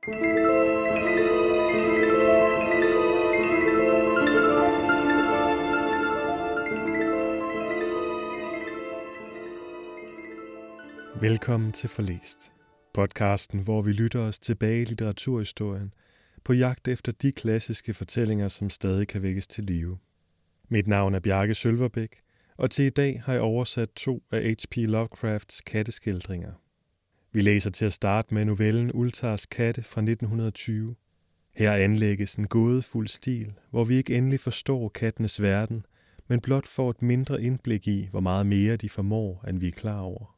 Velkommen til Forlæst, podcasten, hvor vi lytter os tilbage i litteraturhistorien på jagt efter de klassiske fortællinger, som stadig kan vækkes til live. Mit navn er Bjarke Sølverbæk, og til i dag har jeg oversat to af H.P. Lovecrafts katteskildringer. Vi læser til at starte med novellen Ultars katte fra 1920. Her anlægges en gådefuld stil, hvor vi ikke endelig forstår kattenes verden, men blot får et mindre indblik i, hvor meget mere de formår, end vi er klar over.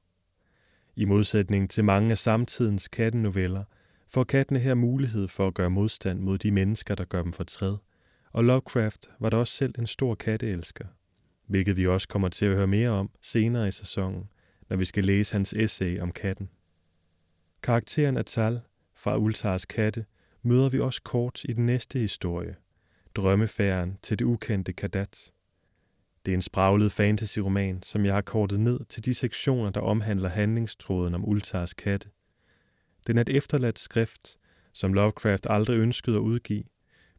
I modsætning til mange af samtidens kattenoveller, får kattene her mulighed for at gøre modstand mod de mennesker, der gør dem fortræd, og Lovecraft var da også selv en stor katteelsker, hvilket vi også kommer til at høre mere om senere i sæsonen, når vi skal læse hans essay om katten. Karakteren Atal fra Ultars katte møder vi også kort i den næste historie, Drømmefæren til det ukendte Kadat. Det er en spraglet fantasyroman, som jeg har kortet ned til de sektioner, der omhandler handlingstråden om Ultars katte. Den er et efterladt skrift, som Lovecraft aldrig ønskede at udgive,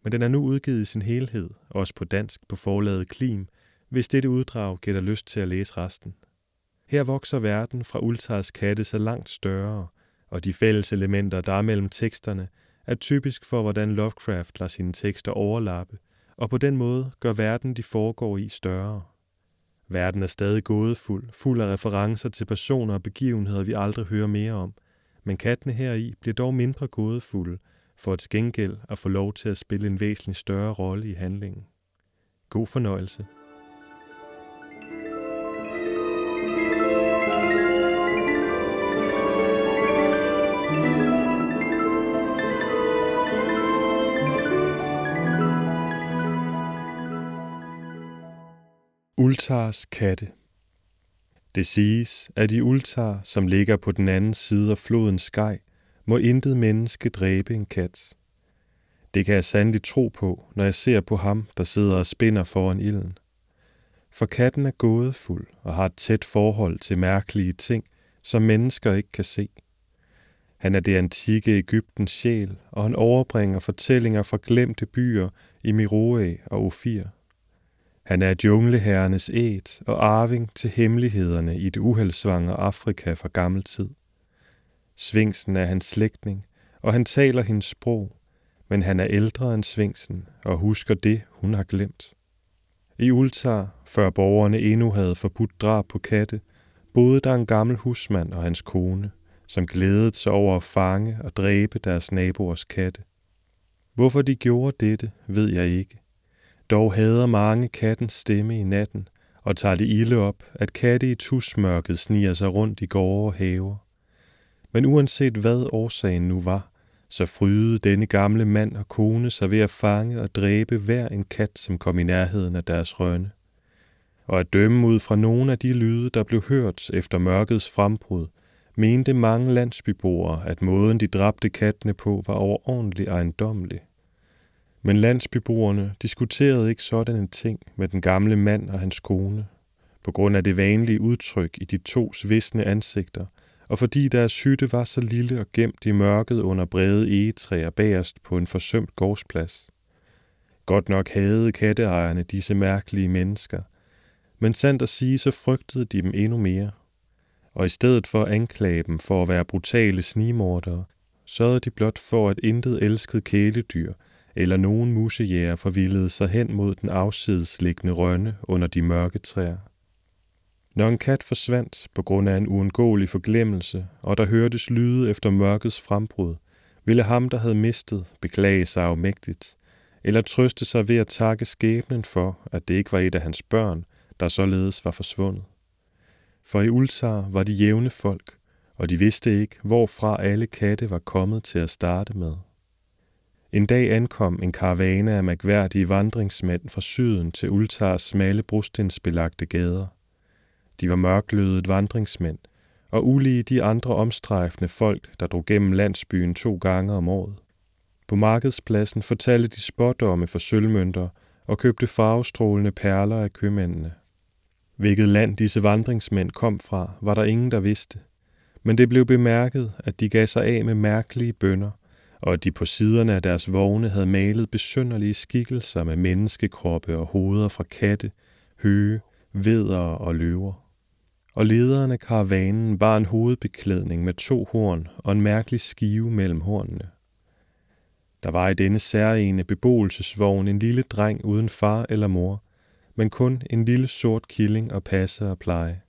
men den er nu udgivet i sin helhed, også på dansk på forlaget Klim, hvis dette uddrag giver dig lyst til at læse resten. Her vokser verden fra Ultars katte så langt større, og de fælles elementer, der er mellem teksterne, er typisk for, hvordan Lovecraft lader sine tekster overlappe, og på den måde gør verden, de foregår i, større. Verden er stadig gådefuld, fuld af referencer til personer og begivenheder, vi aldrig hører mere om, men kattene heri bliver dog mindre gådefulde, for til gengæld at få lov til at spille en væsentlig større rolle i handlingen. God fornøjelse. Ultars katte Det siges, at i Ultar, som ligger på den anden side af floden Skaj, må intet menneske dræbe en kat. Det kan jeg sandelig tro på, når jeg ser på ham, der sidder og spinder foran ilden. For katten er gådefuld og har et tæt forhold til mærkelige ting, som mennesker ikke kan se. Han er det antikke Ægyptens sjæl, og han overbringer fortællinger fra glemte byer i Miroe og Ophir. Han er jungleherrenes æt og arving til hemmelighederne i det uheldsvange Afrika fra gammel tid. Svingsen er hans slægtning, og han taler hendes sprog, men han er ældre end Svingsen og husker det, hun har glemt. I Ultar, før borgerne endnu havde forbudt drab på katte, boede der en gammel husmand og hans kone, som glædede sig over at fange og dræbe deres naboers katte. Hvorfor de gjorde dette, ved jeg ikke. Dog hader mange kattens stemme i natten, og tager det ilde op, at katte i tusmørket sniger sig rundt i gårde og haver. Men uanset hvad årsagen nu var, så frydede denne gamle mand og kone sig ved at fange og dræbe hver en kat, som kom i nærheden af deres rønne. Og at dømme ud fra nogle af de lyde, der blev hørt efter mørkets frembrud, mente mange landsbyboere, at måden de dræbte kattene på var overordentlig ejendommelig. Men landsbyboerne diskuterede ikke sådan en ting med den gamle mand og hans kone, på grund af det vanlige udtryk i de to visne ansigter, og fordi deres hytte var så lille og gemt i mørket under brede egetræer bagerst på en forsømt gårdsplads. Godt nok havde katteejerne disse mærkelige mennesker, men sandt at sige, så frygtede de dem endnu mere. Og i stedet for at anklage dem for at være brutale snimordere, sørgede de blot for, at intet elsket kæledyr eller nogen musejæger forvildede sig hen mod den afsidesliggende rønne under de mørke træer. Når en kat forsvandt på grund af en uundgåelig forglemmelse, og der hørtes lyde efter mørkets frembrud, ville ham, der havde mistet, beklage sig afmægtigt, eller trøste sig ved at takke skæbnen for, at det ikke var et af hans børn, der således var forsvundet. For i Ulsar var de jævne folk, og de vidste ikke, hvorfra alle katte var kommet til at starte med. En dag ankom en karavane af magværdige vandringsmænd fra syden til Ultars smalle brostensbelagte gader. De var mørklødet vandringsmænd, og ulige de andre omstrejfende folk, der drog gennem landsbyen to gange om året. På markedspladsen fortalte de spådomme for sølvmønter og købte farvestrålende perler af købmændene. Hvilket land disse vandringsmænd kom fra, var der ingen, der vidste. Men det blev bemærket, at de gav sig af med mærkelige bønder, og de på siderne af deres vogne havde malet besynderlige skikkelser med menneskekroppe og hoveder fra katte, høge, veder og løver. Og lederen af karavanen bar en hovedbeklædning med to horn og en mærkelig skive mellem hornene. Der var i denne særlige beboelsesvogn en lille dreng uden far eller mor, men kun en lille sort killing og passe og pleje.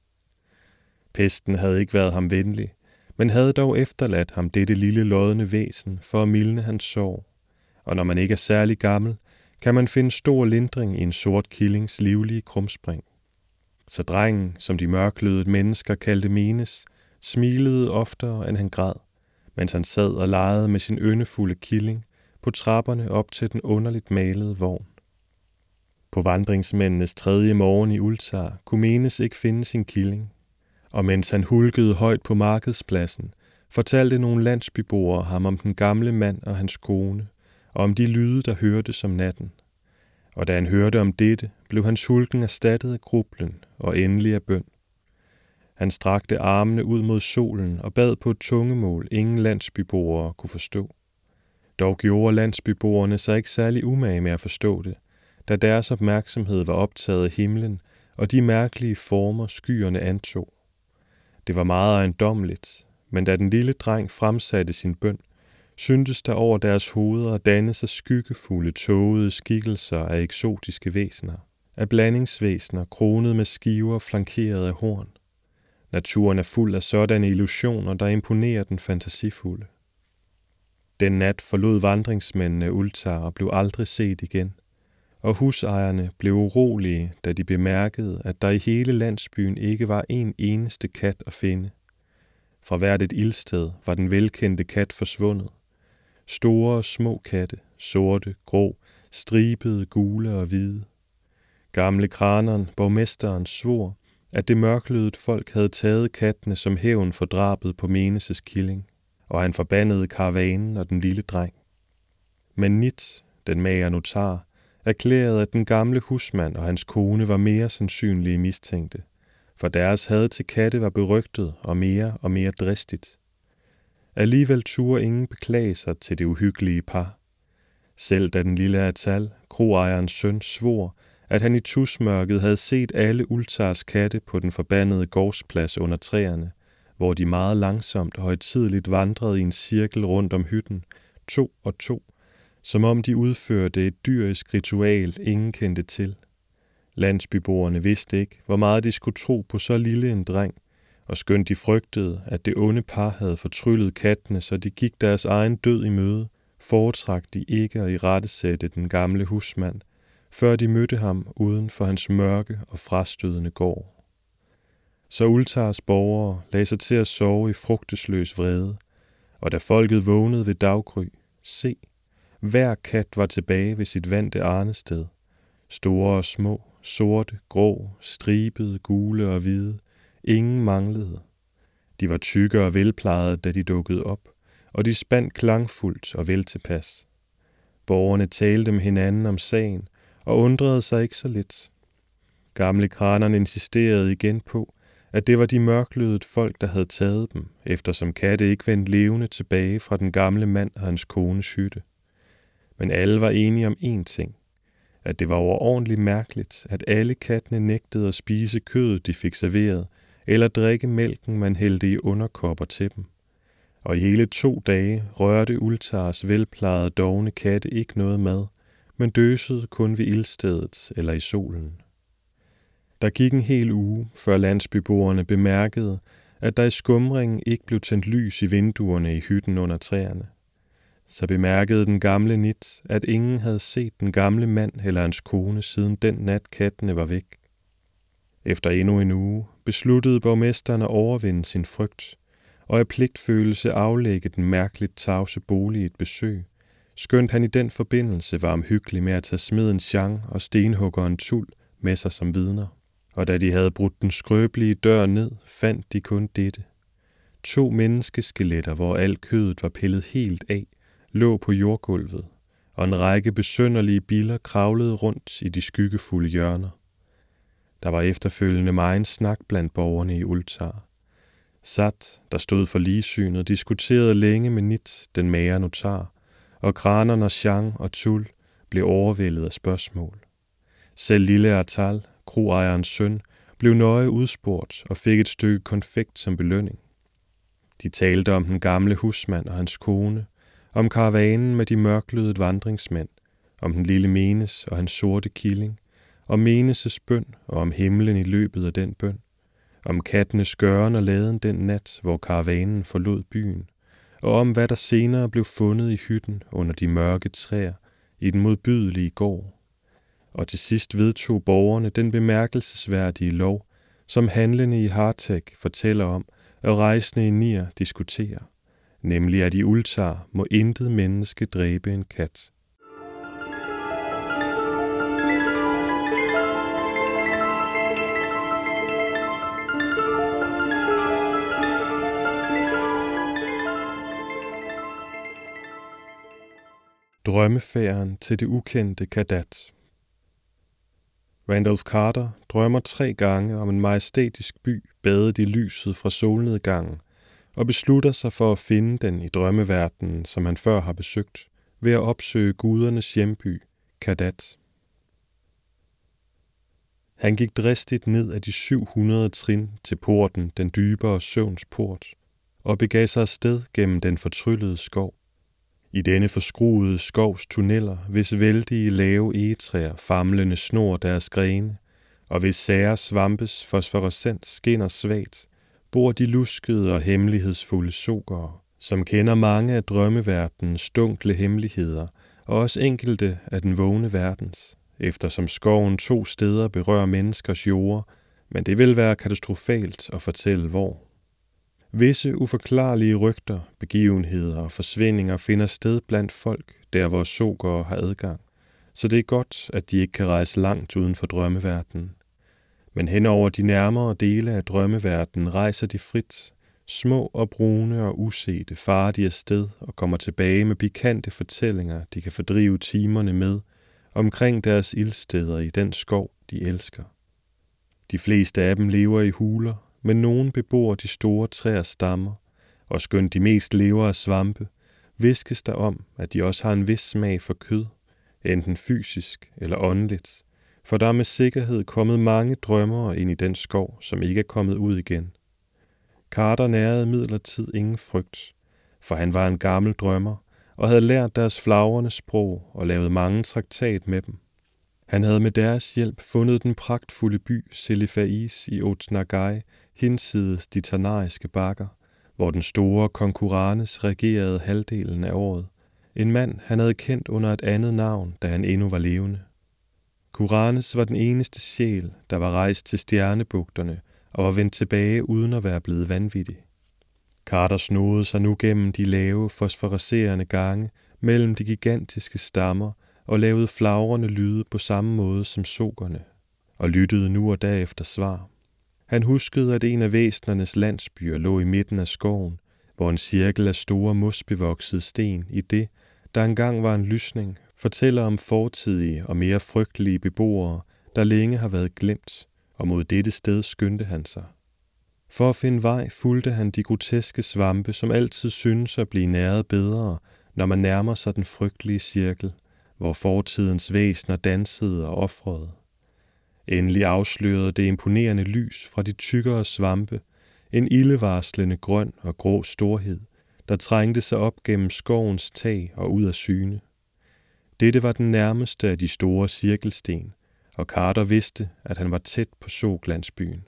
Pesten havde ikke været ham venlig, men havde dog efterladt ham dette lille lodne væsen for at mildne hans sorg. Og når man ikke er særlig gammel, kan man finde stor lindring i en sort killings livlige krumspring. Så drengen, som de mørklødede mennesker kaldte Menes, smilede oftere end han græd, mens han sad og legede med sin yndefulde killing på trapperne op til den underligt malede vogn. På vandringsmændenes tredje morgen i Ultar kunne Menes ikke finde sin killing, og mens han hulkede højt på markedspladsen, fortalte nogle landsbyboere ham om den gamle mand og hans kone, og om de lyde, der hørte som natten. Og da han hørte om dette, blev hans hulken erstattet af grublen og endelig af bøn. Han strakte armene ud mod solen og bad på et tungemål, ingen landsbyboere kunne forstå. Dog gjorde landsbyboerne sig ikke særlig umage med at forstå det, da deres opmærksomhed var optaget af himlen og de mærkelige former, skyerne antog. Det var meget ejendommeligt, men da den lille dreng fremsatte sin bøn, syntes der over deres hoveder danne sig skyggefulde, tågede skikkelser af eksotiske væsener, af blandingsvæsener kronet med skiver flankeret af horn. Naturen er fuld af sådanne illusioner, der imponerer den fantasifulde. Den nat forlod vandringsmændene Ultar og blev aldrig set igen, og husejerne blev urolige, da de bemærkede, at der i hele landsbyen ikke var en eneste kat at finde. Fra hvert et ildsted var den velkendte kat forsvundet. Store og små katte, sorte, grå, stribede, gule og hvide. Gamle kraneren, borgmesteren, svor, at det mørklødet folk havde taget kattene som hævn for drabet på Meneses killing, og han forbandede karavanen og den lille dreng. Men Nit, den mager notar, erklærede, at den gamle husmand og hans kone var mere sandsynlige mistænkte, for deres had til katte var berygtet og mere og mere dristigt. Alligevel turde ingen beklage sig til det uhyggelige par. Selv da den lille Atal, kroejerens søn, svor, at han i tusmørket havde set alle Ultars katte på den forbandede gårdsplads under træerne, hvor de meget langsomt og højtidligt vandrede i en cirkel rundt om hytten, to og to, som om de udførte et dyrisk ritual, ingen kendte til. Landsbyboerne vidste ikke, hvor meget de skulle tro på så lille en dreng, og skønt de frygtede, at det onde par havde fortryllet kattene, så de gik deres egen død i møde, foretrak de ikke at i den gamle husmand, før de mødte ham uden for hans mørke og frastødende gård. Så Ultars borgere lagde sig til at sove i frugtesløs vrede, og da folket vågnede ved daggry, se, hver kat var tilbage ved sit vante arnested. Store og små, sorte, grå, stribede, gule og hvide. Ingen manglede. De var tykke og velplejede, da de dukkede op, og de spandt klangfuldt og vel tilpas. Borgerne talte med hinanden om sagen og undrede sig ikke så lidt. Gamle kranerne insisterede igen på, at det var de mørklødet folk, der havde taget dem, eftersom katte ikke vendte levende tilbage fra den gamle mand og hans kones hytte men alle var enige om én ting, at det var overordentligt mærkeligt, at alle kattene nægtede at spise kødet, de fik serveret, eller drikke mælken, man hældte i underkopper til dem. Og i hele to dage rørte Ultars velplejede dogne katte ikke noget mad, men døsede kun ved ildstedet eller i solen. Der gik en hel uge, før landsbyboerne bemærkede, at der i skumringen ikke blev tændt lys i vinduerne i hytten under træerne så bemærkede den gamle Nit, at ingen havde set den gamle mand eller hans kone siden den nat kattene var væk. Efter endnu en uge besluttede borgmesteren at overvinde sin frygt, og af pligtfølelse aflægge den mærkeligt tavse bolig et besøg, skønt han i den forbindelse var omhyggelig med at tage smeden Chang og stenhuggeren Tul med sig som vidner. Og da de havde brudt den skrøbelige dør ned, fandt de kun dette. To menneskeskeletter, hvor alt kødet var pillet helt af, lå på jordgulvet, og en række besønderlige biller kravlede rundt i de skyggefulde hjørner. Der var efterfølgende meget snak blandt borgerne i Ultar. Sat, der stod for ligesynet, diskuterede længe med Nit, den mager notar, og kranerne Chang og Tul blev overvældet af spørgsmål. Selv lille Atal, kroejerens søn, blev nøje udspurgt og fik et stykke konfekt som belønning. De talte om den gamle husmand og hans kone, om karavanen med de mørklødede vandringsmænd, om den lille Menes og hans sorte killing, om Menes' bøn og om himlen i løbet af den bøn, om kattenes skøren og laden den nat, hvor karavanen forlod byen, og om hvad der senere blev fundet i hytten under de mørke træer i den modbydelige gård. Og til sidst vedtog borgerne den bemærkelsesværdige lov, som handlende i Hartek fortæller om, og rejsende i Nier diskuterer, nemlig at i Ultar må intet menneske dræbe en kat. Drømmefæren til det ukendte Kadat Randolph Carter drømmer tre gange om en majestætisk by badet i lyset fra solnedgangen og beslutter sig for at finde den i drømmeverdenen, som han før har besøgt, ved at opsøge gudernes hjemby, Kadat. Han gik dristigt ned ad de 700 trin til porten, den dybere søvns port, og begav sig afsted gennem den fortryllede skov. I denne forskruede skovs tunneller, hvis vældige lave egetræer famlende snor deres grene, og hvis sære svampes fosforescens skinner svagt, bor de luskede og hemmelighedsfulde sokere, som kender mange af drømmeverdenens dunkle hemmeligheder, og også enkelte af den vågne verdens, eftersom skoven to steder berører menneskers jord, men det vil være katastrofalt at fortælle hvor. Visse uforklarlige rygter, begivenheder og forsvindinger finder sted blandt folk, der hvor sokere har adgang, så det er godt, at de ikke kan rejse langt uden for drømmeverdenen. Men hen over de nærmere dele af drømmeverdenen rejser de frit, små og brune og usete farer de afsted og kommer tilbage med pikante fortællinger, de kan fordrive timerne med, omkring deres ildsteder i den skov, de elsker. De fleste af dem lever i huler, men nogen bebor de store træers stammer, og skønt de mest lever af svampe, viskes der om, at de også har en vis smag for kød, enten fysisk eller åndeligt, for der er med sikkerhed kommet mange drømmere ind i den skov, som ikke er kommet ud igen. Carter nærede midlertid ingen frygt, for han var en gammel drømmer og havde lært deres flagrende sprog og lavet mange traktat med dem. Han havde med deres hjælp fundet den pragtfulde by Selifais i Otnagai, hinsides de tanariske bakker, hvor den store konkurrenes regerede halvdelen af året. En mand, han havde kendt under et andet navn, da han endnu var levende. Kuranes var den eneste sjæl, der var rejst til stjernebugterne og var vendt tilbage uden at være blevet vanvittig. Carter snodede sig nu gennem de lave, fosforescerende gange mellem de gigantiske stammer og lavede flagrende lyde på samme måde som sokerne, og lyttede nu og da efter svar. Han huskede, at en af væsnernes landsbyer lå i midten af skoven, hvor en cirkel af store mosbevoksede sten i det, der engang var en lysning, fortæller om fortidige og mere frygtelige beboere, der længe har været glemt, og mod dette sted skyndte han sig. For at finde vej fulgte han de groteske svampe, som altid synes at blive næret bedre, når man nærmer sig den frygtelige cirkel, hvor fortidens væsner dansede og offrede. Endelig afslørede det imponerende lys fra de tykkere svampe, en ildevarslende grøn og grå storhed, der trængte sig op gennem skovens tag og ud af syne. Dette var den nærmeste af de store cirkelsten, og Carter vidste, at han var tæt på Soglandsbyen.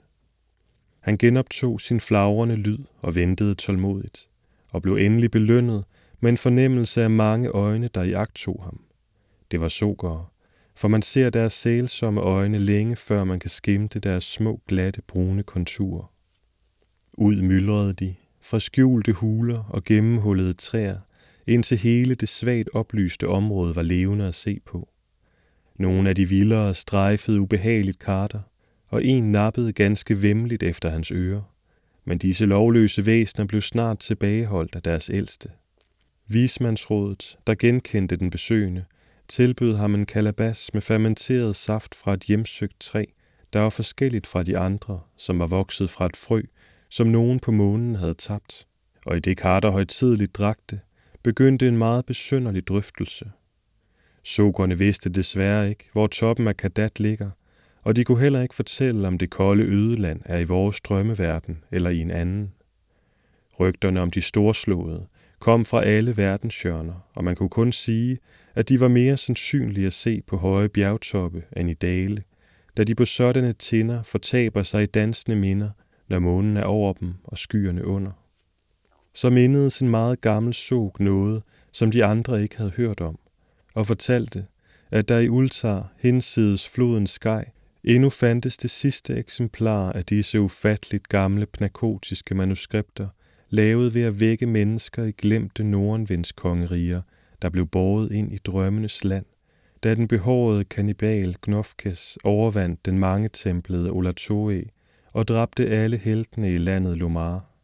Han genoptog sin flagrende lyd og ventede tålmodigt, og blev endelig belønnet med en fornemmelse af mange øjne, der iagtog ham. Det var sogere, for man ser deres sælsomme øjne længe før man kan skimte deres små, glatte, brune konturer. Ud myldrede de, fra skjulte huler og gennemhullede træer, indtil hele det svagt oplyste område var levende at se på. Nogle af de vildere strejfede ubehageligt karter, og en nappede ganske vemmeligt efter hans ører. Men disse lovløse væsner blev snart tilbageholdt af deres ældste. Vismandsrådet, der genkendte den besøgende, tilbød ham en kalabas med fermenteret saft fra et hjemsøgt træ, der var forskelligt fra de andre, som var vokset fra et frø, som nogen på månen havde tabt. Og i det Carter højtidligt drak det, begyndte en meget besynderlig drøftelse. Sokerne vidste desværre ikke, hvor toppen af Kadat ligger, og de kunne heller ikke fortælle, om det kolde ødeland er i vores drømmeverden eller i en anden. Rygterne om de storslåede kom fra alle verdenshjørner, og man kunne kun sige, at de var mere sandsynlige at se på høje bjergtoppe end i dale, da de på sådanne tinder fortaber sig i dansende minder, når månen er over dem og skyerne under. Så mindedes en meget gammel sok noget, som de andre ikke havde hørt om, og fortalte, at der i Ultar, hinsides floden Skaj, endnu fandtes det sidste eksemplar af disse ufatteligt gamle pnakotiske manuskripter, lavet ved at vække mennesker i glemte nordenvindskongeriger, der blev båret ind i drømmenes land, da den behårede kannibal Gnofkes overvandt den mange templede Olatoe og dræbte alle heltene i landet Lomar.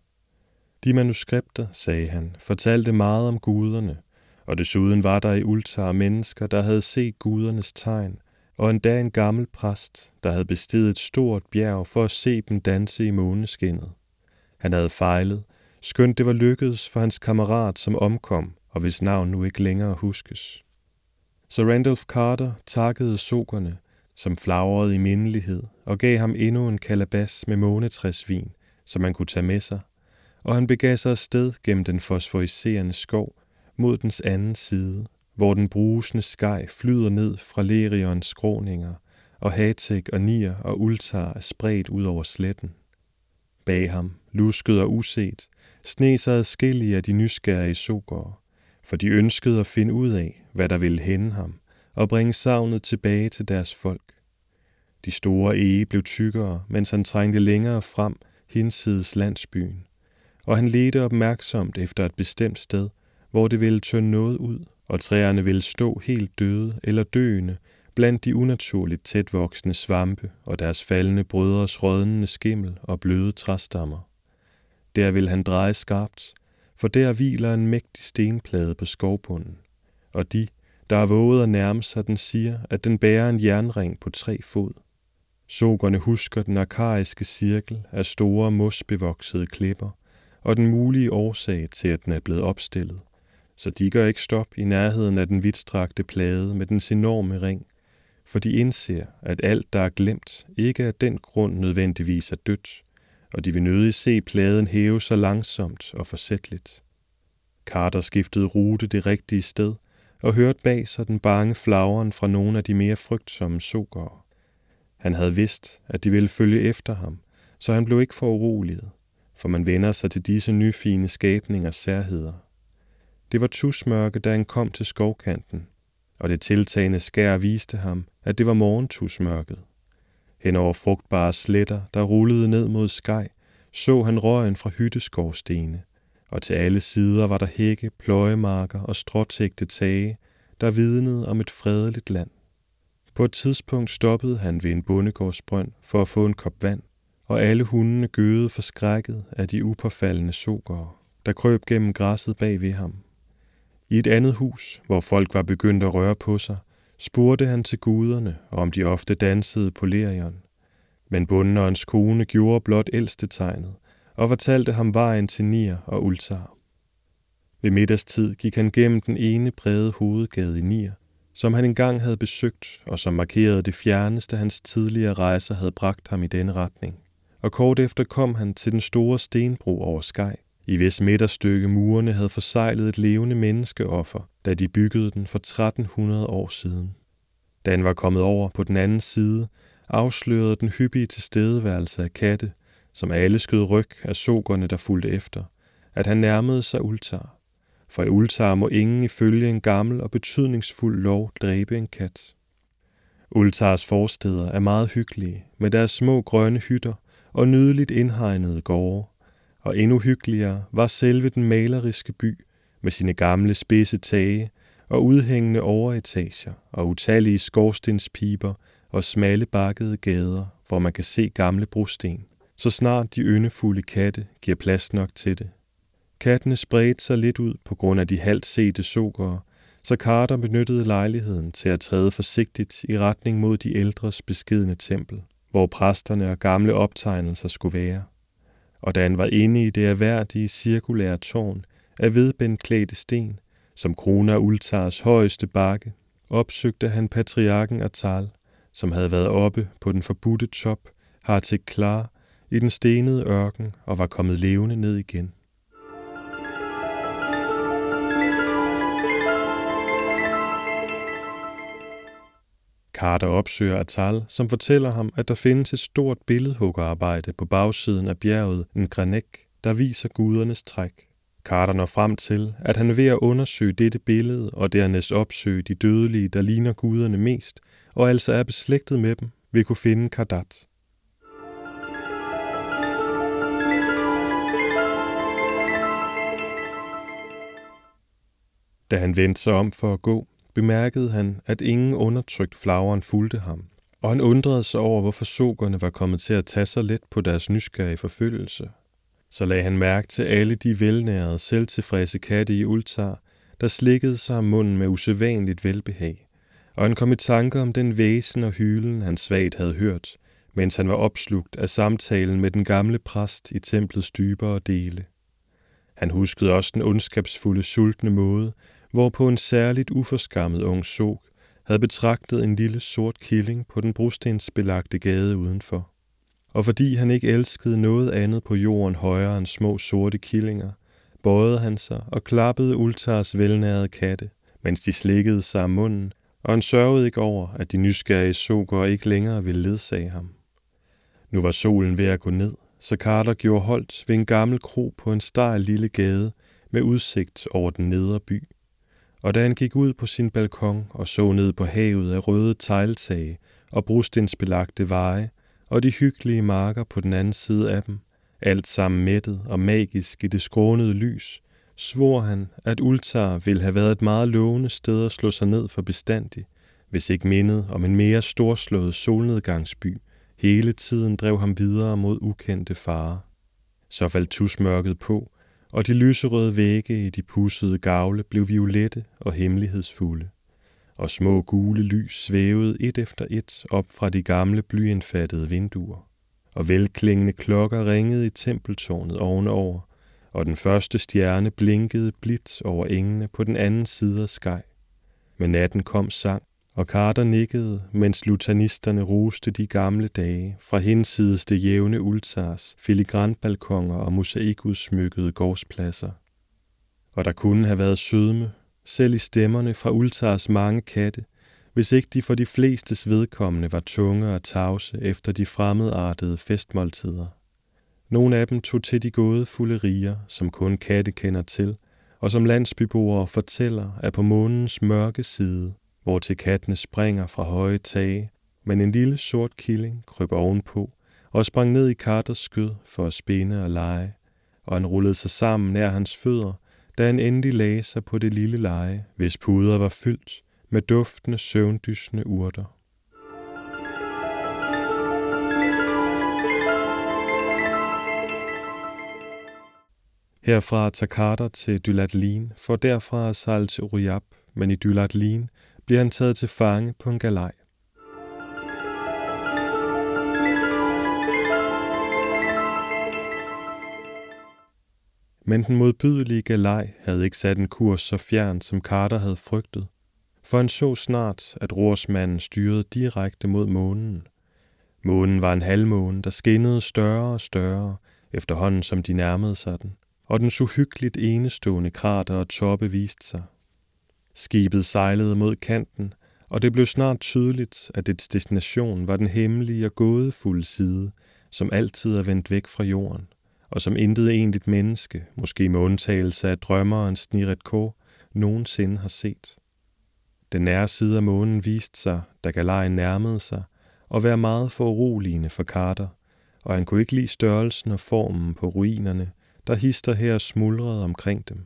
De manuskripter, sagde han, fortalte meget om guderne, og desuden var der i Ultar mennesker, der havde set gudernes tegn, og endda en gammel præst, der havde bestiget et stort bjerg for at se dem danse i måneskinnet. Han havde fejlet, skønt det var lykkedes for hans kammerat, som omkom, og hvis navn nu ikke længere huskes. Så Randolph Carter takkede sokerne, som flagrede i mindelighed, og gav ham endnu en kalabas med månetræsvin, som man kunne tage med sig, og han begav sig afsted gennem den fosforiserende skov mod dens anden side, hvor den brusende skaj flyder ned fra Lerions skråninger, og Hatek og Nier og Ultar er spredt ud over sletten. Bag ham, lusket og uset, sne sig adskillige af de nysgerrige sokere, for de ønskede at finde ud af, hvad der ville hænde ham, og bringe savnet tilbage til deres folk. De store ege blev tykkere, mens han trængte længere frem hinsides landsbyen, og han ledte opmærksomt efter et bestemt sted, hvor det ville tynde noget ud, og træerne ville stå helt døde eller døende blandt de unaturligt tætvoksende svampe og deres faldende brødres rådnende skimmel og bløde træstammer. Der vil han dreje skarpt, for der hviler en mægtig stenplade på skovbunden, og de, der er våget at nærme sig den, siger, at den bærer en jernring på tre fod. Sogerne husker den arkaiske cirkel af store mosbevoksede klipper, og den mulige årsag til, at den er blevet opstillet, så de gør ikke stop i nærheden af den vidstrakte plade med dens enorme ring, for de indser, at alt, der er glemt, ikke af den grund nødvendigvis er dødt, og de vil nødig se pladen hæve så langsomt og forsætteligt. Carter skiftede rute det rigtige sted og hørte bag sig den bange flagren fra nogle af de mere frygtsomme sokere. Han havde vidst, at de ville følge efter ham, så han blev ikke for uroliget, for man vender sig til disse nyfine skabningers særheder. Det var tusmørke, da han kom til skovkanten, og det tiltagende skær viste ham, at det var morgentusmørket. Hen over frugtbare sletter, der rullede ned mod skej, så han røgen fra hytteskovstene, og til alle sider var der hække, pløjemarker og stråtægte tage, der vidnede om et fredeligt land. På et tidspunkt stoppede han ved en bondegårdsbrønd for at få en kop vand, og alle hundene gøede forskrækket af de upåfaldende sokere, der krøb gennem græsset bag ved ham. I et andet hus, hvor folk var begyndt at røre på sig, spurgte han til guderne, om de ofte dansede på lerion. Men bunden kone gjorde blot ældste tegnet, og fortalte ham vejen til Nier og Ultar. Ved middagstid gik han gennem den ene brede hovedgade i Nier, som han engang havde besøgt, og som markerede det fjerneste hans tidligere rejser havde bragt ham i denne retning. Og kort efter kom han til den store stenbro over Skaj, i hvis midterstykke murene havde forsejlet et levende menneskeoffer, da de byggede den for 1300 år siden. Da han var kommet over på den anden side, afslørede den hyppige tilstedeværelse af katte, som alle skød ryg af sokerne, der fulgte efter, at han nærmede sig Ultar. For i Ultar må ingen ifølge en gammel og betydningsfuld lov dræbe en kat. Ultars forsteder er meget hyggelige, med deres små grønne hytter og nydeligt indhegnede gårde, og endnu hyggeligere var selve den maleriske by med sine gamle spidse tage og udhængende overetager og utallige skorstenspiber og smalle bakkede gader, hvor man kan se gamle brosten, så snart de yndefulde katte giver plads nok til det. Kattene spredte sig lidt ud på grund af de halvt sete sokere, så Carter benyttede lejligheden til at træde forsigtigt i retning mod de ældres beskidende tempel, hvor præsterne og gamle optegnelser skulle være og da han var inde i det erhverdige cirkulære tårn af vedbendklædte sten, Som kroner Ultars højeste bakke opsøgte han patriarken Atal, som havde været oppe på den forbudte top, har til klar i den stenede ørken og var kommet levende ned igen. Carter opsøger Atal, som fortæller ham, at der findes et stort billedhuggerarbejde på bagsiden af bjerget Ngranek, der viser gudernes træk. Carter når frem til, at han er ved at undersøge dette billede og dernæst opsøge de dødelige, der ligner guderne mest, og altså er beslægtet med dem, vil kunne finde Kardat. Da han vendte sig om for at gå, bemærkede han, at ingen undertrykt flagren fulgte ham, og han undrede sig over, hvorfor sokerne var kommet til at tage sig let på deres nysgerrige forfølgelse. Så lagde han mærke til alle de velnærede, selvtilfredse katte i Ultar, der slikkede sig om munden med usædvanligt velbehag, og han kom i tanke om den væsen og hylen, han svagt havde hørt, mens han var opslugt af samtalen med den gamle præst i templets dybere dele. Han huskede også den ondskabsfulde, sultne måde, hvorpå en særligt uforskammet ung sok havde betragtet en lille sort killing på den brostensbelagte gade udenfor. Og fordi han ikke elskede noget andet på jorden højere end små sorte killinger, bøjede han sig og klappede Ultars velnærede katte, mens de slikkede sig om munden, og han sørgede ikke over, at de nysgerrige soker ikke længere ville ledsage ham. Nu var solen ved at gå ned, så Carter gjorde holdt ved en gammel kro på en stejl lille gade med udsigt over den nedre by og da han gik ud på sin balkon og så ned på havet af røde tegltage og brustensbelagte veje og de hyggelige marker på den anden side af dem, alt sammen mættet og magisk i det skrånede lys, svor han, at Ultar ville have været et meget lovende sted at slå sig ned for bestandig, hvis ikke mindet om en mere storslået solnedgangsby hele tiden drev ham videre mod ukendte farer. Så faldt tusmørket på, og de lyserøde vægge i de pussede gavle blev violette og hemmelighedsfulde, og små gule lys svævede et efter et op fra de gamle blyindfattede vinduer, og velklingende klokker ringede i tempeltårnet ovenover, og den første stjerne blinkede blidt over engene på den anden side af skaj. Men natten kom sang, og Carter nikkede, mens lutanisterne roste de gamle dage fra hinsides det jævne ultars, filigranbalkoner og mosaikudsmykkede gårdspladser. Og der kunne have været sødme, selv i stemmerne fra ultars mange katte, hvis ikke de for de flestes vedkommende var tunge og tavse efter de fremmedartede festmåltider. Nogle af dem tog til de gådefulde riger, som kun katte kender til, og som landsbyboere fortæller, at på månens mørke side hvor til kattene springer fra høje tage, men en lille sort killing kryber ovenpå og sprang ned i Carters skød for at spænde og lege, og han rullede sig sammen nær hans fødder, da han endelig lagde sig på det lille leje, hvis puder var fyldt med duftende, søvndysende urter. Herfra tager Carter til Dylatlin, for derfra at sejle til Ruyab, men i Dylatlin bliver han taget til fange på en galej. Men den modbydelige galej havde ikke sat en kurs så fjern, som Carter havde frygtet, for han så snart, at rorsmanden styrede direkte mod månen. Månen var en halvmåne, der skinnede større og større, efterhånden som de nærmede sig den, og den uhyggeligt enestående krater og toppe viste sig. Skibet sejlede mod kanten, og det blev snart tydeligt, at dets destination var den hemmelige og gådefulde side, som altid er vendt væk fra jorden, og som intet egentligt menneske, måske med undtagelse af drømmeren Sniret K., nogensinde har set. Den nære side af månen viste sig, da galejen nærmede sig, og være meget foruroligende for Carter, og han kunne ikke lide størrelsen og formen på ruinerne, der hister her smuldrede omkring dem.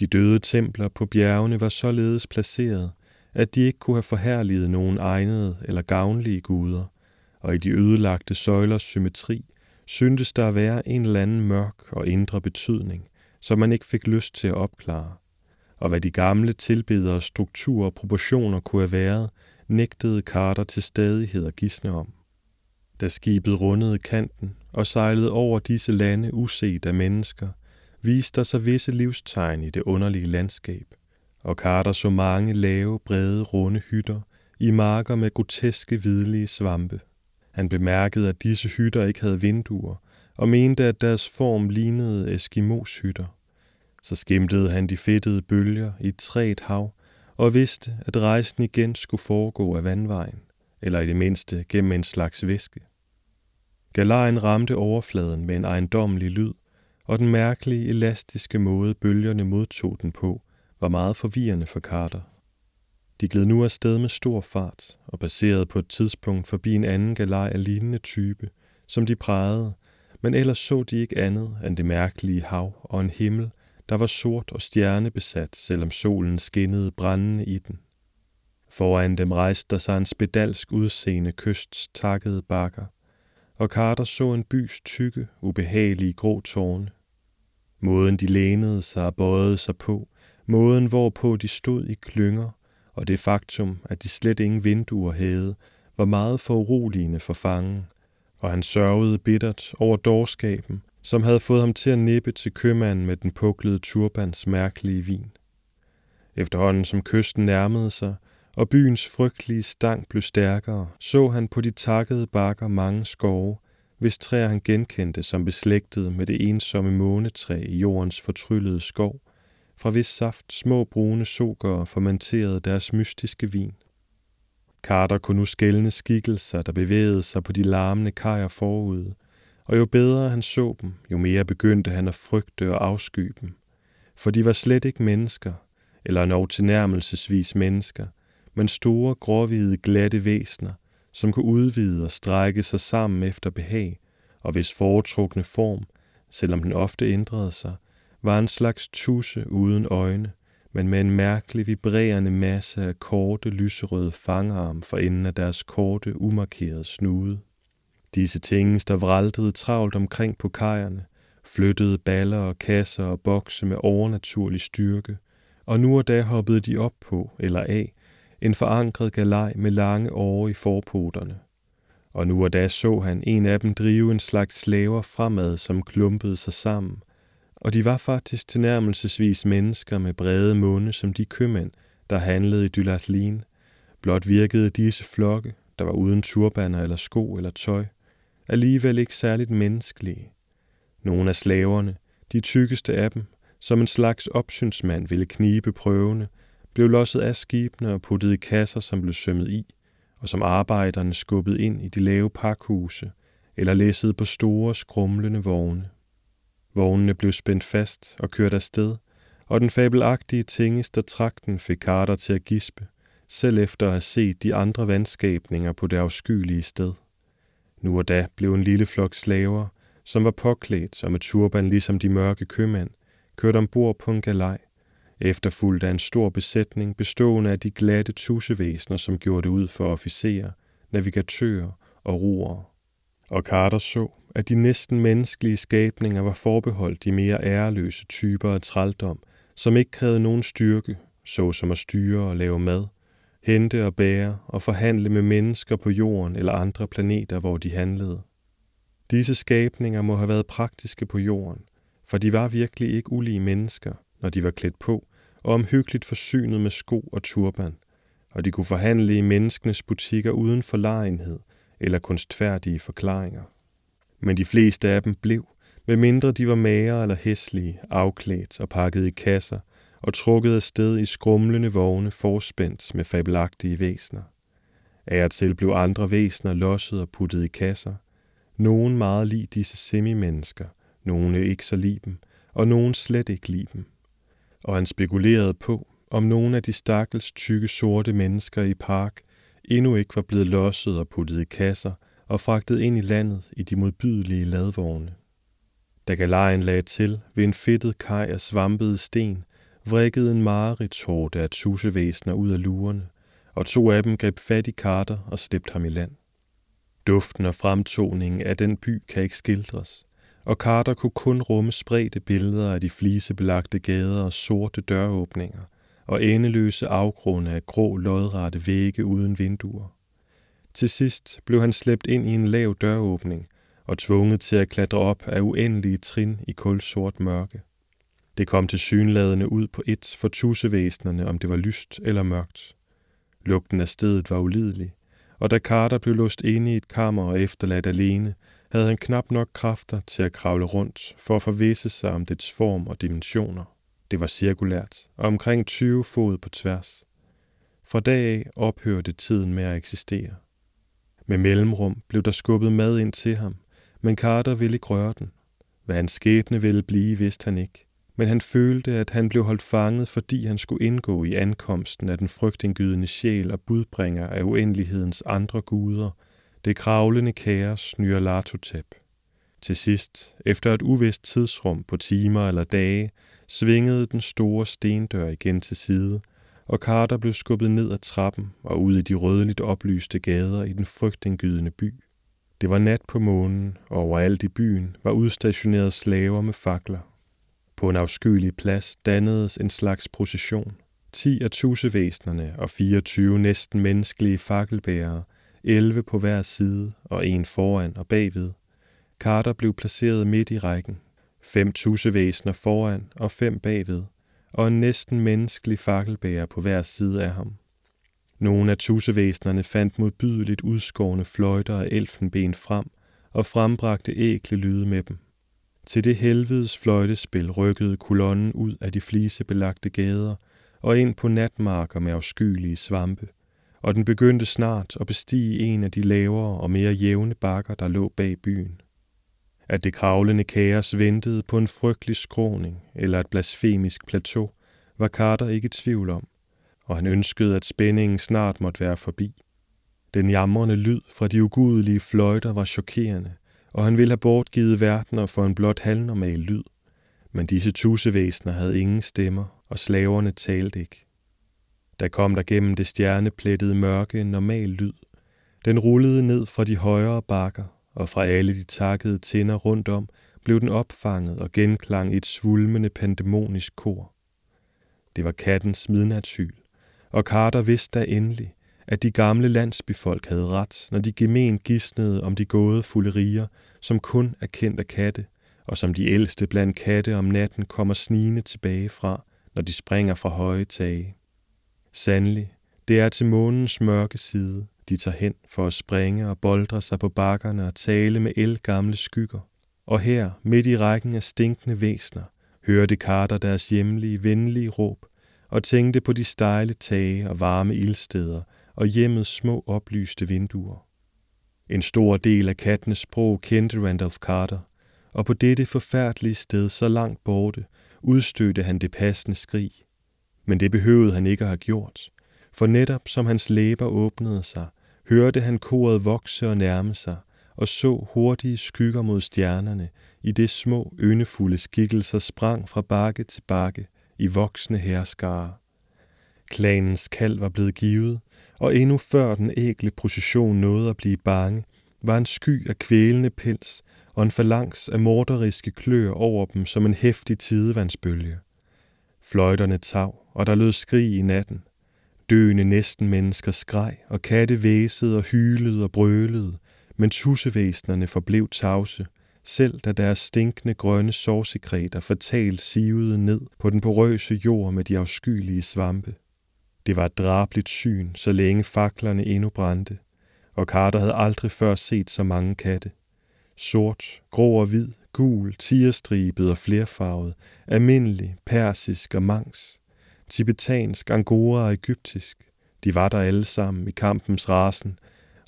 De døde templer på bjergene var således placeret, at de ikke kunne have forherliget nogen egnede eller gavnlige guder, og i de ødelagte søjlers symmetri syntes der at være en eller anden mørk og indre betydning, som man ikke fik lyst til at opklare. Og hvad de gamle tilbedere struktur og proportioner kunne have været, nægtede Carter til stadighed at gisne om. Da skibet rundede kanten og sejlede over disse lande uset af mennesker – viste der sig visse livstegn i det underlige landskab, og Carter så mange lave, brede, runde hytter i marker med groteske hvidlige svampe. Han bemærkede, at disse hytter ikke havde vinduer, og mente, at deres form lignede Eskimos-hytter. Så skimtede han de fedtede bølger i et træt hav, og vidste, at rejsen igen skulle foregå af vandvejen, eller i det mindste gennem en slags væske. Galejen ramte overfladen med en ejendommelig lyd, og den mærkelige, elastiske måde bølgerne modtog den på, var meget forvirrende for Carter. De gled nu afsted med stor fart og passerede på et tidspunkt forbi en anden galej af lignende type, som de prægede, men ellers så de ikke andet end det mærkelige hav og en himmel, der var sort og stjernebesat, selvom solen skinnede brændende i den. Foran dem rejste der sig en spedalsk udseende kysts takkede bakker, og Carter så en bys tykke, ubehagelige grå tårne. Måden de lænede sig og bøjede sig på, måden hvorpå de stod i klynger, og det faktum, at de slet ingen vinduer havde, var meget foruroligende for fangen, og han sørgede bittert over dårskaben, som havde fået ham til at nippe til købmanden med den puklede turbans mærkelige vin. Efterhånden som kysten nærmede sig, og byens frygtelige stank blev stærkere, så han på de takkede bakker mange skove, hvis træer han genkendte som beslægtede med det ensomme månetræ i jordens fortryllede skov, fra hvis saft små brune sukker fermenterede deres mystiske vin. Carter kunne nu skældne skikkelser, der bevægede sig på de larmende kajer forud, og jo bedre han så dem, jo mere begyndte han at frygte og afsky dem. For de var slet ikke mennesker, eller nok tilnærmelsesvis mennesker, men store, gråhvide, glatte væsner, som kunne udvide og strække sig sammen efter behag, og hvis foretrukne form, selvom den ofte ændrede sig, var en slags tusse uden øjne, men med en mærkelig vibrerende masse af korte, lyserøde fangarm for enden af deres korte, umarkerede snude. Disse ting, der vraltede travlt omkring på kajerne, flyttede baller og kasser og bokse med overnaturlig styrke, og nu og da hoppede de op på eller af en forankret galej med lange åre i forpoterne. Og nu og da så han en af dem drive en slags slaver fremad, som klumpede sig sammen, og de var faktisk tilnærmelsesvis mennesker med brede munde som de købmænd, der handlede i Dylatlin. Blot virkede disse flokke, der var uden turbaner eller sko eller tøj, alligevel ikke særligt menneskelige. Nogle af slaverne, de tykkeste af dem, som en slags opsynsmand ville knibe prøvende, blev losset af skibene og puttet i kasser, som blev sømmet i, og som arbejderne skubbede ind i de lave pakhuse eller læssede på store, skrumlende vogne. Vognene blev spændt fast og kørt afsted, og den fabelagtige tingester trakten fik Carter til at gispe, selv efter at have set de andre vandskabninger på det afskyelige sted. Nu og da blev en lille flok slaver, som var påklædt som et turban ligesom de mørke købmænd, kørt ombord på en galej, efterfulgt af en stor besætning bestående af de glatte tussevæsener, som gjorde det ud for officerer, navigatører og roere. Og Carter så, at de næsten menneskelige skabninger var forbeholdt de mere æreløse typer af trældom, som ikke krævede nogen styrke, såsom at styre og lave mad, hente og bære og forhandle med mennesker på jorden eller andre planeter, hvor de handlede. Disse skabninger må have været praktiske på jorden, for de var virkelig ikke ulige mennesker, når de var klædt på og omhyggeligt forsynet med sko og turban, og de kunne forhandle i menneskenes butikker uden forlegenhed eller kunstfærdige forklaringer men de fleste af dem blev, medmindre de var magre eller hæslige, afklædt og pakket i kasser og trukket afsted i skrumlende vogne forspændt med fabelagtige væsner. Af og til blev andre væsner losset og puttet i kasser. Nogen meget lig disse semi-mennesker, nogle ikke så lige dem, og nogen slet ikke lige dem. Og han spekulerede på, om nogle af de stakkels tykke sorte mennesker i park endnu ikke var blevet losset og puttet i kasser og fragtet ind i landet i de modbydelige ladvogne. Da galejen lagde til ved en fedtet kaj af svampede sten, vrikkede en mareridshårde af tussevæsener ud af lurerne, og to af dem greb fat i Carter og slæbte ham i land. Duften og fremtoningen af den by kan ikke skildres, og Carter kunne kun rumme spredte billeder af de flisebelagte gader og sorte døråbninger, og endeløse afgrunde af grå lodrette vægge uden vinduer. Til sidst blev han slæbt ind i en lav døråbning og tvunget til at klatre op af uendelige trin i kulsort mørke. Det kom til synladende ud på et for tussevæsnerne, om det var lyst eller mørkt. Lugten af stedet var ulidelig, og da Carter blev låst inde i et kammer og efterladt alene, havde han knap nok kræfter til at kravle rundt for at forvise sig om dets form og dimensioner. Det var cirkulært og omkring 20 fod på tværs. Fra dag af ophørte tiden med at eksistere. Med mellemrum blev der skubbet mad ind til ham, men Carter ville ikke røre den. Hvad hans skæbne ville blive, vidste han ikke. Men han følte, at han blev holdt fanget, fordi han skulle indgå i ankomsten af den frygtindgydende sjæl og budbringer af uendelighedens andre guder, det kravlende kaos Nyarlathotep. Til sidst, efter et uvist tidsrum på timer eller dage, svingede den store stendør igen til side, og Carter blev skubbet ned ad trappen og ud i de rødligt oplyste gader i den frygtindgydende by. Det var nat på månen, og overalt i byen var udstationeret slaver med fakler. På en afskyelig plads dannedes en slags procession. 10 af tussevæsnerne og 24 næsten menneskelige fakkelbærere, 11 på hver side og en foran og bagved. Carter blev placeret midt i rækken. Fem tussevæsener foran og fem bagved, og en næsten menneskelig fakkelbærer på hver side af ham. Nogle af tussevæsnerne fandt modbydeligt udskårne fløjter af elfenben frem og frembragte ækle lyde med dem. Til det helvedes fløjtespil rykkede kolonnen ud af de flisebelagte gader og ind på natmarker med afskyelige svampe, og den begyndte snart at bestige en af de lavere og mere jævne bakker, der lå bag byen. At det kravlende kaos ventede på en frygtelig skråning eller et blasfemisk plateau, var Carter ikke i tvivl om, og han ønskede, at spændingen snart måtte være forbi. Den jamrende lyd fra de ugudelige fløjter var chokerende, og han ville have bortgivet verdener for en blot halvnormal lyd. Men disse tussevæsener havde ingen stemmer, og slaverne talte ikke. Der kom der gennem det stjerneplettede mørke en normal lyd. Den rullede ned fra de højere bakker, og fra alle de takkede tinder rundt om blev den opfanget og genklang i et svulmende pandemonisk kor. Det var kattens midnatshyl, og Carter vidste da endelig, at de gamle landsbyfolk havde ret, når de gemen gisnede om de gåde riger, som kun er kendt af katte, og som de ældste blandt katte om natten kommer snigende tilbage fra, når de springer fra høje tage. Sandelig, det er til månens mørke side, de tager hen for at springe og boldre sig på bakkerne og tale med elgamle skygger. Og her, midt i rækken af stinkende væsner, hørte Carter deres hjemlige, venlige råb og tænkte på de stejle tage og varme ildsteder og hjemmets små oplyste vinduer. En stor del af kattenes sprog kendte Randolph Carter, og på dette forfærdelige sted så langt borte udstødte han det passende skrig. Men det behøvede han ikke at have gjort, for netop som hans læber åbnede sig, hørte han koret vokse og nærme sig, og så hurtige skygger mod stjernerne, i det små, yndefulde skikkelser sprang fra bakke til bakke i voksne herskare. Klanens kald var blevet givet, og endnu før den ægle procession nåede at blive bange, var en sky af kvælende pels og en falangs af morderiske klør over dem som en hæftig tidevandsbølge. Fløjterne tav, og der lød skrig i natten. Døende næsten mennesker skreg, og katte væsede og hylede og brølede, men tussevæsnerne forblev tavse, selv da deres stinkende grønne sårsekreter fortalt sivede ned på den porøse jord med de afskyelige svampe. Det var et drabligt syn, så længe faklerne endnu brændte, og Carter havde aldrig før set så mange katte. Sort, grå og hvid, gul, tigerstribet og flerfarvet, almindelig, persisk og mangs, tibetansk, angora og egyptisk. De var der alle sammen i kampens rasen,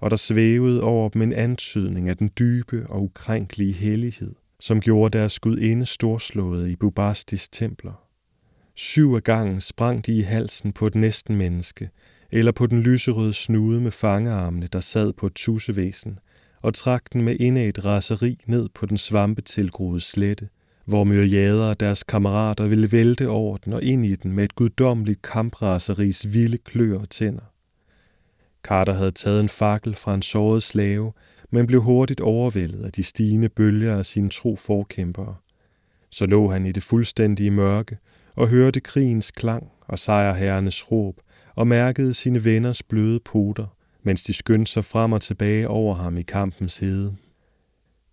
og der svævede over dem en antydning af den dybe og ukrænkelige hellighed, som gjorde deres gudinde storslået i Bubastis templer. Syv af gangen sprang de i halsen på et næsten menneske, eller på den lyserøde snude med fangearmene, der sad på et tussevæsen, og trak den med indad raseri ned på den svampetilgroede slette, hvor myriader af deres kammerater ville vælte over den og ind i den med et guddommeligt kampraseris vilde klør og tænder. Carter havde taget en fakkel fra en såret slave, men blev hurtigt overvældet af de stigende bølger af sine tro forkæmpere. Så lå han i det fuldstændige mørke og hørte krigens klang og sejrherrenes råb og mærkede sine venners bløde poter, mens de skyndte sig frem og tilbage over ham i kampens hede.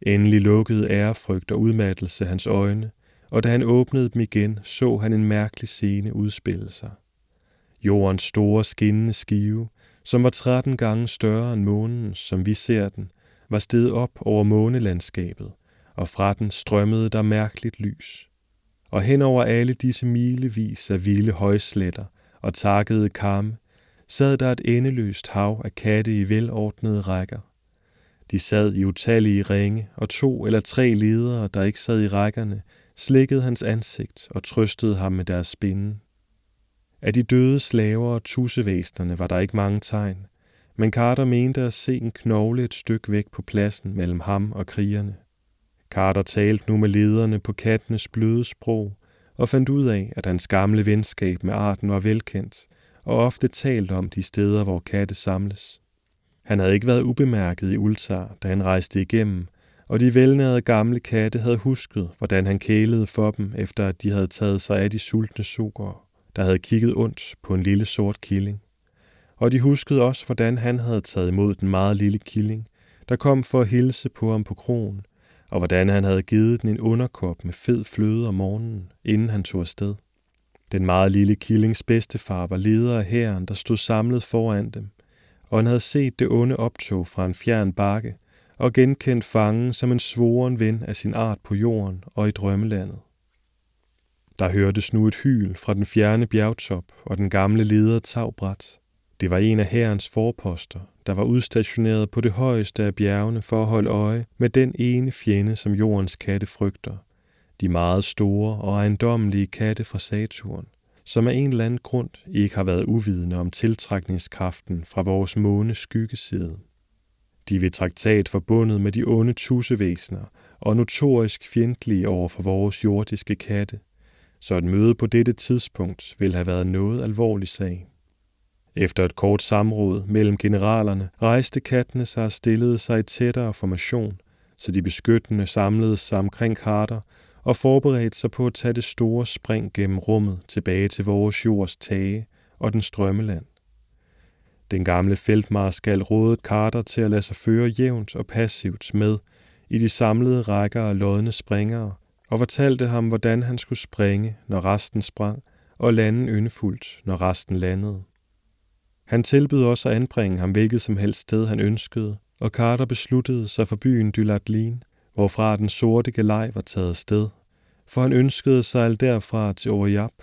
Endelig lukkede ærefrygt og udmattelse hans øjne, og da han åbnede dem igen, så han en mærkelig scene udspille sig. Jordens store skinnende skive, som var 13 gange større end månen, som vi ser den, var steget op over månelandskabet, og fra den strømmede der mærkeligt lys. Og hen over alle disse milevis af vilde højsletter og takkede kamme, sad der et endeløst hav af katte i velordnede rækker. De sad i utallige ringe, og to eller tre ledere, der ikke sad i rækkerne, slikkede hans ansigt og trøstede ham med deres spinde. Af de døde slaver og tussevæsnerne var der ikke mange tegn, men Carter mente at se en knogle et stykke væk på pladsen mellem ham og krigerne. Carter talte nu med lederne på kattenes bløde sprog og fandt ud af, at hans gamle venskab med arten var velkendt, og ofte talt om de steder, hvor katte samles. Han havde ikke været ubemærket i Ultar, da han rejste igennem, og de velnærede gamle katte havde husket, hvordan han kælede for dem, efter at de havde taget sig af de sultne sukker, der havde kigget ondt på en lille sort killing. Og de huskede også, hvordan han havde taget imod den meget lille killing, der kom for at hilse på ham på kronen, og hvordan han havde givet den en underkop med fed fløde om morgenen, inden han tog afsted. Den meget lille killings bedstefar var leder af hæren, der stod samlet foran dem, og han havde set det onde optog fra en fjern bakke, og genkendt fangen som en svoren ven af sin art på jorden og i drømmelandet. Der hørtes nu et hyl fra den fjerne bjergtop, og den gamle leder Tagbræt. Det var en af hærens forposter, der var udstationeret på det højeste af bjergene for at holde øje med den ene fjende, som jordens katte frygter. De meget store og ejendommelige katte fra Saturn, som af en eller anden grund ikke har været uvidende om tiltrækningskraften fra vores månes skyggeside. De ved traktat forbundet med de onde tussevæsener og notorisk fjendtlige over for vores jordiske katte, så et møde på dette tidspunkt ville have været noget alvorlig sag. Efter et kort samråd mellem generalerne rejste kattene sig og stillede sig i tættere formation, så de beskyttende samledes sig omkring Carter og forberedte sig på at tage det store spring gennem rummet tilbage til vores jords tage og den strømmeland. Den gamle feltmarskal rådede Carter til at lade sig føre jævnt og passivt med i de samlede rækker af lodne springere, og fortalte ham, hvordan han skulle springe, når resten sprang, og lande yndefuldt, når resten landede. Han tilbød også at anbringe ham hvilket som helst sted, han ønskede, og Carter besluttede sig for byen Dylatlin, hvorfra den sorte galej var taget sted, for han ønskede sig derfra til Oriap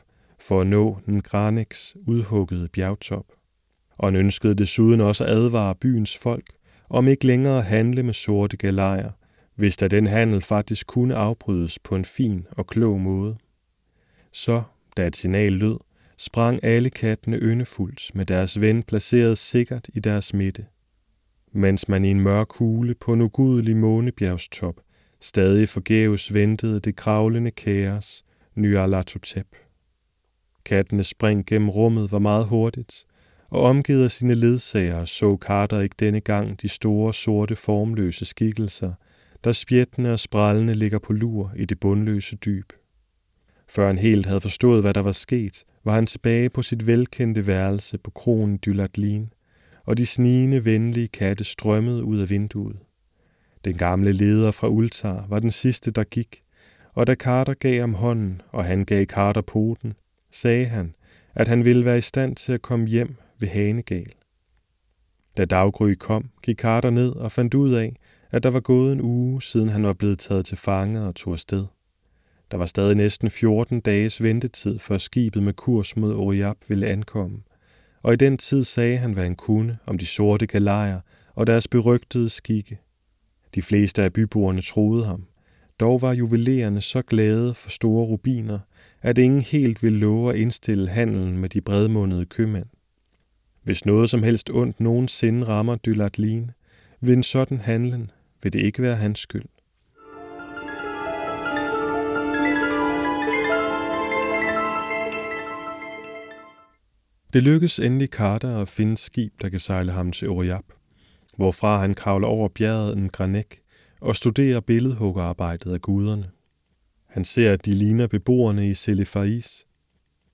for at nå den Granix udhuggede bjergtop. Og han ønskede desuden også at advare byens folk om ikke længere at handle med sorte galejer, hvis da den handel faktisk kunne afbrydes på en fin og klog måde. Så, da et signal lød, sprang alle kattene yndefuldt med deres ven placeret sikkert i deres midte. Mens man i en mørk hule på en ugudelig månebjergstop stadig forgæves ventede det kravlende kaos, Nyarlathotep. Kattenes spring gennem rummet var meget hurtigt, og omgivet af sine ledsagere så Carter ikke denne gang de store, sorte, formløse skikkelser, der spjættende og sprællende ligger på lur i det bundløse dyb. Før han helt havde forstået, hvad der var sket, var han tilbage på sit velkendte værelse på kronen Dylatlin, og de snigende, venlige katte strømmede ud af vinduet. Den gamle leder fra Ultar var den sidste, der gik, og da Carter gav ham hånden, og han gav Carter poten, sagde han, at han ville være i stand til at komme hjem ved Hanegal. Da daggry kom, gik Carter ned og fandt ud af, at der var gået en uge, siden han var blevet taget til fange og tog afsted. Der var stadig næsten 14 dages ventetid, før skibet med kurs mod Oriab ville ankomme, og i den tid sagde han, hvad han kunne om de sorte galejer og deres berygtede skikke. De fleste af byboerne troede ham. Dog var juvelererne så glade for store rubiner, at ingen helt ville love at indstille handelen med de bredmundede købmænd. Hvis noget som helst ondt nogensinde rammer Dylatlin, ved en sådan handlen vil det ikke være hans skyld. Det lykkes endelig Carter at finde skib, der kan sejle ham til Oriap, hvorfra han kravler over bjerget en og studerer billedhuggerarbejdet af guderne. Han ser, at de ligner beboerne i Selefais.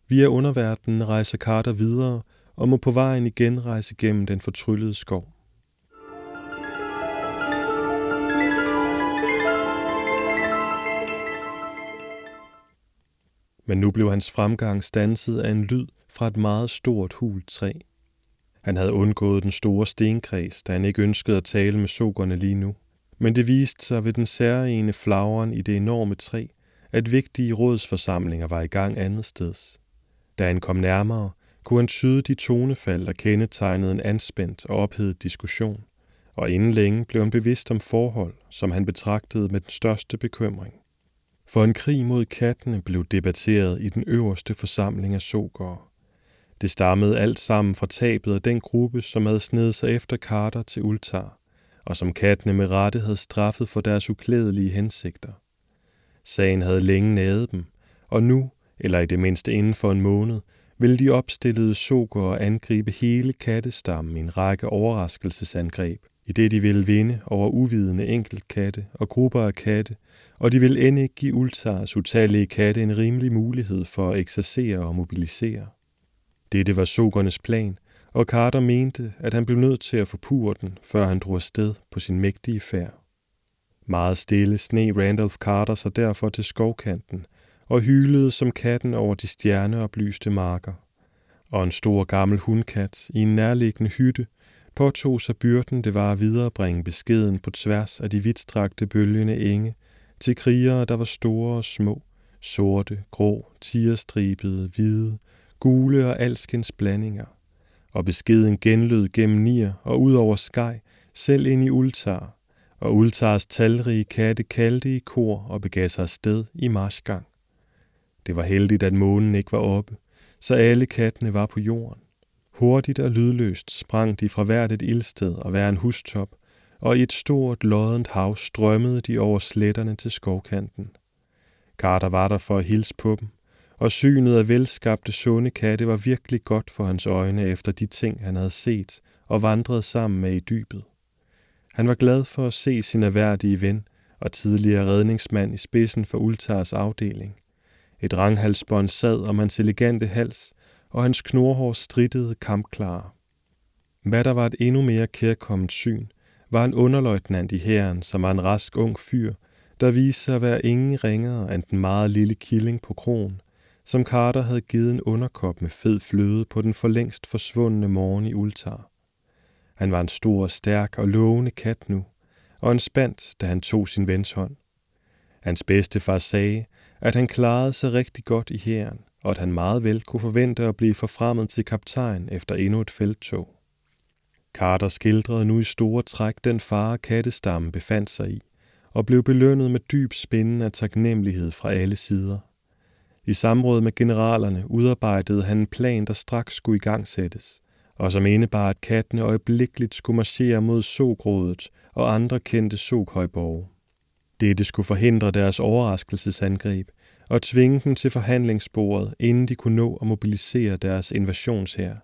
Via underverdenen rejser Carter videre og må på vejen igen rejse gennem den fortryllede skov. Men nu blev hans fremgang stanset af en lyd fra et meget stort hult træ. Han havde undgået den store stenkreds, da han ikke ønskede at tale med sokerne lige nu. Men det viste sig ved den særlige flagren i det enorme træ, at vigtige rådsforsamlinger var i gang andet steds. Da han kom nærmere, kunne han tyde de tonefald, der kendetegnede en anspændt og ophedet diskussion, og inden længe blev han bevidst om forhold, som han betragtede med den største bekymring. For en krig mod kattene blev debatteret i den øverste forsamling af sokere. Det stammede alt sammen fra tabet af den gruppe, som havde snedet sig efter Carter til Ultar, og som kattene med rette havde straffet for deres uklædelige hensigter. Sagen havde længe nædet dem, og nu, eller i det mindste inden for en måned, ville de opstillede og angribe hele kattestammen i en række overraskelsesangreb, i det de ville vinde over uvidende enkeltkatte og grupper af katte, og de ville end ikke give Ultars utallige katte en rimelig mulighed for at eksercere og mobilisere. Dette var sokernes plan, og Carter mente, at han blev nødt til at forpure den, før han drog afsted på sin mægtige færd. Meget stille sne Randolph Carter sig derfor til skovkanten og hylede som katten over de stjerneoplyste marker. Og en stor gammel hundkat i en nærliggende hytte påtog sig byrden, det var at viderebringe beskeden på tværs af de vidtstrakte bølgende enge til krigere, der var store og små, sorte, grå, tierstribede, hvide, gule og alskens blandinger. Og beskeden genlød gennem nier og ud over skaj, selv ind i Ultar, og Ultars talrige katte kaldte i kor og begav sig sted i marsgang. Det var heldigt, at månen ikke var oppe, så alle kattene var på jorden. Hurtigt og lydløst sprang de fra hvert et ildsted og hver en hustop, og i et stort, loddent hav strømmede de over sletterne til skovkanten. Carter var der for at hilse på dem, og synet af velskabte sunde katte var virkelig godt for hans øjne efter de ting, han havde set og vandret sammen med i dybet. Han var glad for at se sin erhverdige ven og tidligere redningsmand i spidsen for Ultars afdeling. Et ranghalsbånd sad om hans elegante hals, og hans knorhår strittede kampklare. Hvad der var et endnu mere kærkommet syn, var en underløjtnant i hæren, som var en rask ung fyr, der viste sig at være ingen ringere end den meget lille killing på kronen, som Carter havde givet en underkop med fed fløde på den for længst forsvundne morgen i Ultar. Han var en stor, stærk og lovende kat nu, og en spændt, da han tog sin vens hånd. Hans bedstefar sagde, at han klarede sig rigtig godt i hæren, og at han meget vel kunne forvente at blive forfremmet til kaptajn efter endnu et felttog. Carter skildrede nu i store træk den fare kattestamme befandt sig i, og blev belønnet med dyb spændende af taknemmelighed fra alle sider. I samråd med generalerne udarbejdede han en plan, der straks skulle i gang sættes, og som indebar, at kattene øjeblikkeligt skulle marchere mod Sogrådet og andre kendte Soghøjborge. Dette skulle forhindre deres overraskelsesangreb og tvinge dem til forhandlingsbordet, inden de kunne nå at mobilisere deres invasionshær.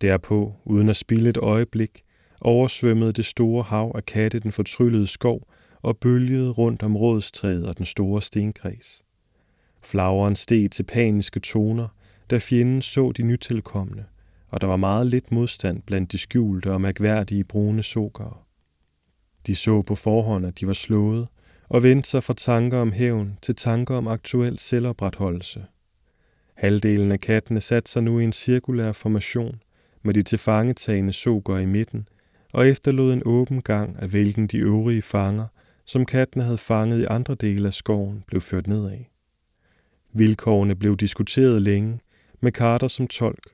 Derpå, uden at spille et øjeblik, oversvømmede det store hav af katte den fortryllede skov og bølgede rundt om rådstræet og den store stenkreds. Flageren steg til paniske toner, da fjenden så de nytilkommende, og der var meget lidt modstand blandt de skjulte og mærkværdige brune sokere. De så på forhånd, at de var slået, og vendte sig fra tanker om hævn til tanker om aktuel selvopretholdelse. Halvdelen af kattene satte sig nu i en cirkulær formation med de tilfangetagende soker i midten, og efterlod en åben gang, af hvilken de øvrige fanger, som kattene havde fanget i andre dele af skoven, blev ført nedad. Vilkårene blev diskuteret længe, med Carter som tolk,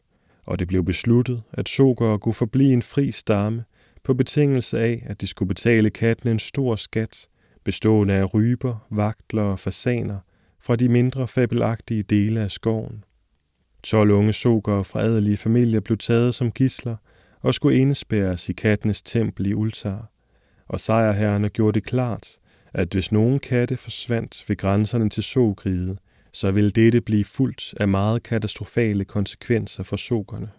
og det blev besluttet, at sokere kunne forblive en fri stamme på betingelse af, at de skulle betale kattene en stor skat, bestående af ryber, vagtler og fasaner fra de mindre fabelagtige dele af skoven. 12 unge sokere fra adelige familier blev taget som gisler og skulle indespærres i kattenes tempel i Ultar, og sejrherrerne gjorde det klart, at hvis nogen katte forsvandt ved grænserne til sogriget, så ville dette blive fuldt af meget katastrofale konsekvenser for sokerne.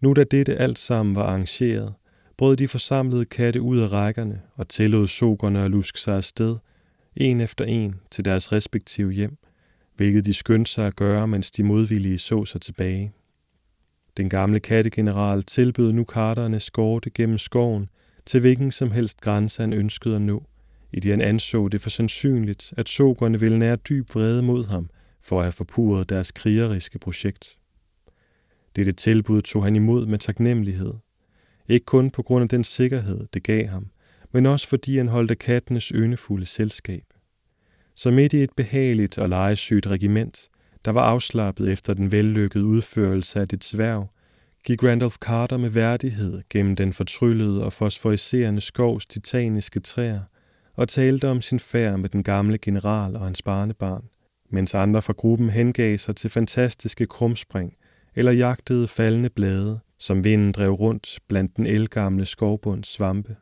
Nu da dette alt sammen var arrangeret, brød de forsamlede katte ud af rækkerne og tillod sokerne at luske sig afsted, en efter en, til deres respektive hjem, hvilket de skyndte sig at gøre, mens de modvillige så sig tilbage. Den gamle kattegeneral tilbød nu karterne skorte gennem skoven til hvilken som helst grænse han ønskede at nå, i det han anså det for sandsynligt, at sokerne ville nære dyb vrede mod ham for at have forpurret deres krigeriske projekt. Dette tilbud tog han imod med taknemmelighed, ikke kun på grund af den sikkerhed, det gav ham, men også fordi han holdte kattenes ønefulde selskab. Så midt i et behageligt og legesygt regiment, der var afslappet efter den vellykkede udførelse af dit sværv, gik Randolph Carter med værdighed gennem den fortryllede og fosforiserende skovs titaniske træer og talte om sin færd med den gamle general og hans barnebarn, mens andre fra gruppen hengav sig til fantastiske krumspring eller jagtede faldende blade, som vinden drev rundt blandt den elgamle skovbunds svampe.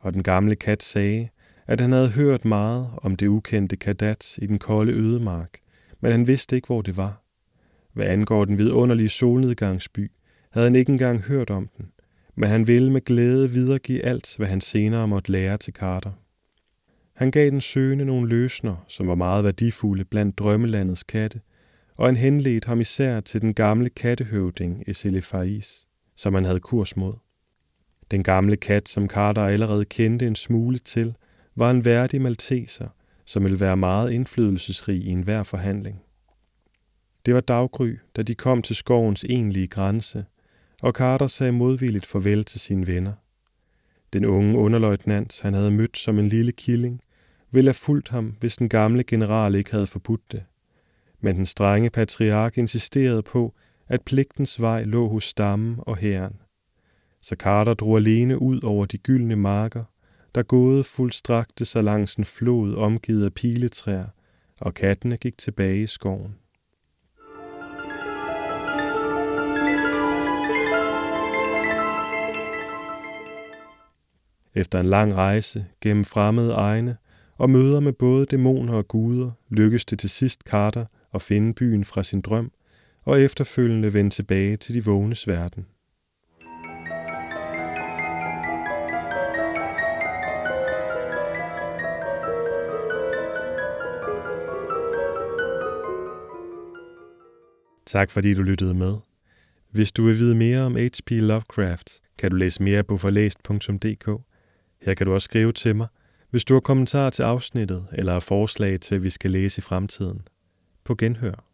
Og den gamle kat sagde, at han havde hørt meget om det ukendte kadat i den kolde ødemark, men han vidste ikke, hvor det var. Hvad angår den vidunderlige solnedgangsby, havde han ikke engang hørt om den, men han ville med glæde videregive alt, hvad han senere måtte lære til Carter. Han gav den søgende nogle løsner, som var meget værdifulde blandt drømmelandets katte, og han henledte ham især til den gamle kattehøvding Eselefais, som han havde kurs mod. Den gamle kat, som Carter allerede kendte en smule til, var en værdig malteser, som ville være meget indflydelsesrig i enhver forhandling. Det var daggry, da de kom til skovens egentlige grænse, og Carter sagde modvilligt farvel til sine venner. Den unge underløjtnant, han havde mødt som en lille killing, ville have fulgt ham, hvis den gamle general ikke havde forbudt det. Men den strenge patriark insisterede på, at pligtens vej lå hos stammen og herren. Så Carter drog alene ud over de gyldne marker, der gåede fuldstrakte sig langs en flod omgivet af piletræer, og kattene gik tilbage i skoven. Efter en lang rejse gennem fremmede egne og møder med både dæmoner og guder, lykkes det til sidst Carter at finde byen fra sin drøm og efterfølgende vende tilbage til de vågnes verden. Tak fordi du lyttede med. Hvis du vil vide mere om H.P. Lovecraft, kan du læse mere på forlæst.dk. Her kan du også skrive til mig, hvis du har kommentarer til afsnittet eller forslag til, at vi skal læse i fremtiden. På genhør.